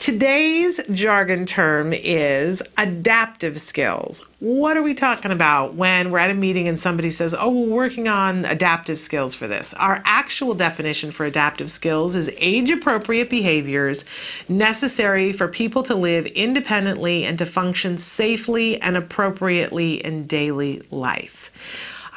Today's jargon term is adaptive skills. What are we talking about when we're at a meeting and somebody says, Oh, we're working on adaptive skills for this? Our actual definition for adaptive skills is age appropriate behaviors necessary for people to live independently and to function safely and appropriately in daily life.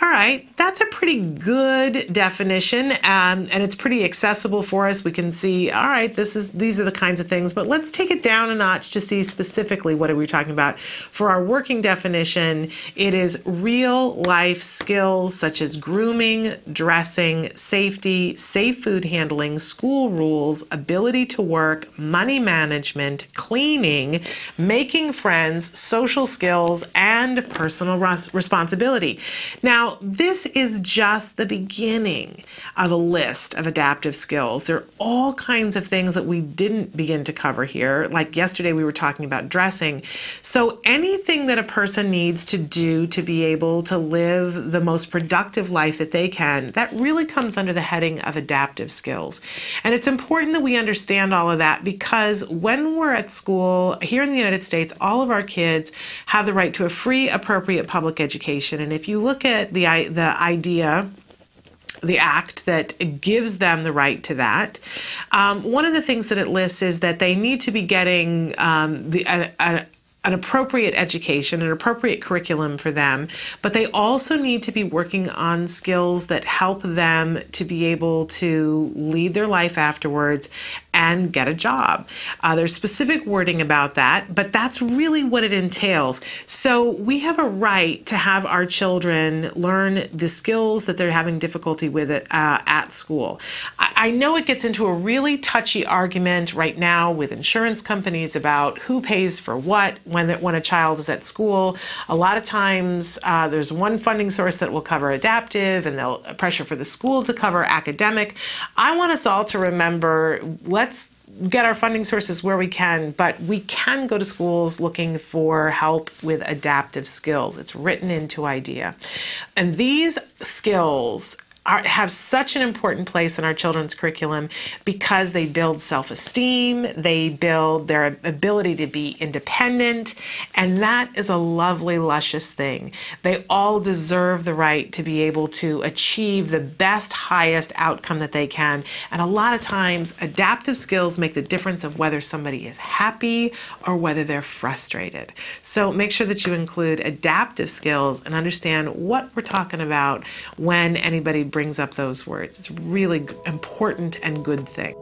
All right, that's a pretty good definition, um, and it's pretty accessible for us. We can see, all right, this is these are the kinds of things. But let's take it down a notch to see specifically what are we talking about. For our working definition, it is real life skills such as grooming, dressing, safety, safe food handling, school rules, ability to work, money management, cleaning, making friends, social skills, and personal res- responsibility. Now this is just the beginning of a list of adaptive skills. There are all kinds of things that we didn't begin to cover here. Like yesterday, we were talking about dressing. So, anything that a person needs to do to be able to live the most productive life that they can, that really comes under the heading of adaptive skills. And it's important that we understand all of that because when we're at school here in the United States, all of our kids have the right to a free, appropriate public education. And if you look at the the IDEA the act that gives them the right to that. Um, one of the things that it lists is that they need to be getting um, the, a, a, an appropriate education, an appropriate curriculum for them, but they also need to be working on skills that help them to be able to lead their life afterwards and get a job. Uh, there's specific wording about that, but that's really what it entails. So we have a right to have our children learn the skills that they're having difficulty with it, uh, at school. I, I know it gets into a really touchy argument right now with insurance companies about who pays for what when when a child is at school. A lot of times uh, there's one funding source that will cover adaptive, and they'll pressure for the school to cover academic. I want us all to remember. Let let's get our funding sources where we can, but we can go to schools looking for help with adaptive skills. It's written into IDEA. And these skills are, have such an important place in our children's curriculum because they build self esteem, they build their ability to be independent, and that is a lovely, luscious thing. They all deserve the right to be able to achieve the best, highest outcome that they can. And a lot of times, adaptive skills make the difference of whether somebody is happy or whether they're frustrated. So make sure that you include adaptive skills and understand what we're talking about when anybody brings up those words. It's a really important and good thing.